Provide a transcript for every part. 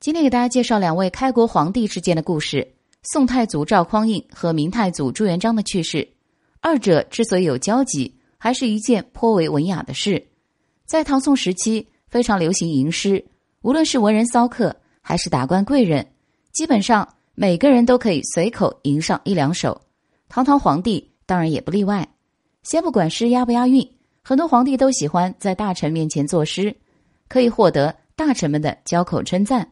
今天给大家介绍两位开国皇帝之间的故事：宋太祖赵匡胤和明太祖朱元璋的趣事。二者之所以有交集，还是一件颇为文雅的事。在唐宋时期，非常流行吟诗，无论是文人骚客，还是达官贵人，基本上每个人都可以随口吟上一两首。堂堂皇帝当然也不例外。先不管诗押不押韵，很多皇帝都喜欢在大臣面前作诗，可以获得大臣们的交口称赞。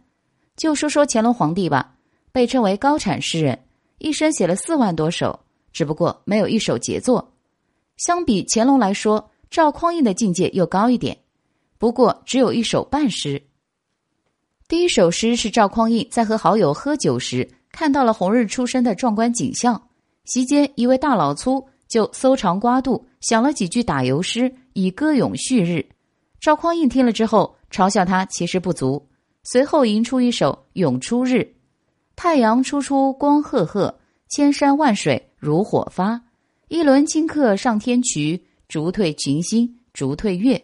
就说说乾隆皇帝吧，被称为高产诗人，一生写了四万多首，只不过没有一首杰作。相比乾隆来说，赵匡胤的境界又高一点，不过只有一首半诗。第一首诗是赵匡胤在和好友喝酒时，看到了红日初升的壮观景象，席间一位大老粗就搜肠刮肚，想了几句打油诗，以歌咏旭日。赵匡胤听了之后，嘲笑他其实不足。随后吟出一首《咏初日》：“太阳初出光赫赫，千山万水如火发。一轮顷刻上天衢，逐退群星逐退月。”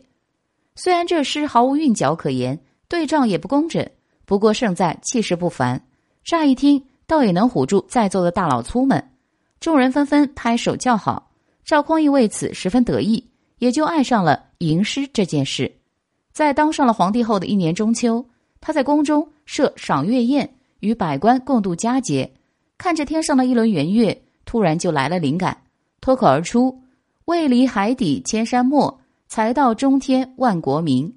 虽然这诗毫无韵脚可言，对仗也不工整，不过胜在气势不凡。乍一听，倒也能唬住在座的大老粗们。众人纷纷拍手叫好。赵匡胤为此十分得意，也就爱上了吟诗这件事。在当上了皇帝后的一年中秋。他在宫中设赏月宴，与百官共度佳节，看着天上的一轮圆月，突然就来了灵感，脱口而出：“未离海底千山没，才到中天万国明。”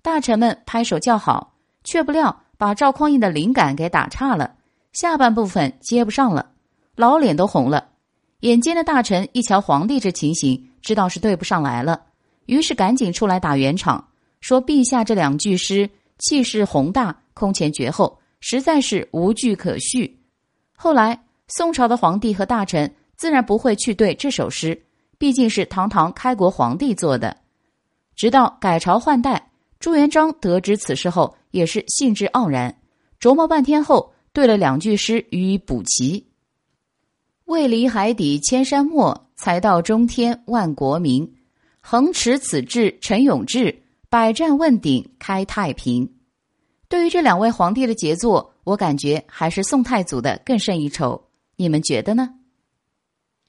大臣们拍手叫好，却不料把赵匡胤的灵感给打岔了，下半部分接不上了，老脸都红了。眼尖的大臣一瞧皇帝这情形，知道是对不上来了，于是赶紧出来打圆场，说：“陛下这两句诗。”气势宏大，空前绝后，实在是无据可叙。后来，宋朝的皇帝和大臣自然不会去对这首诗，毕竟是堂堂开国皇帝做的。直到改朝换代，朱元璋得知此事后，也是兴致盎然，琢磨半天后，对了两句诗予以补齐：“未离海底千山没，才到中天万国明。横持此志陈永志。”百战问鼎，开太平。对于这两位皇帝的杰作，我感觉还是宋太祖的更胜一筹。你们觉得呢？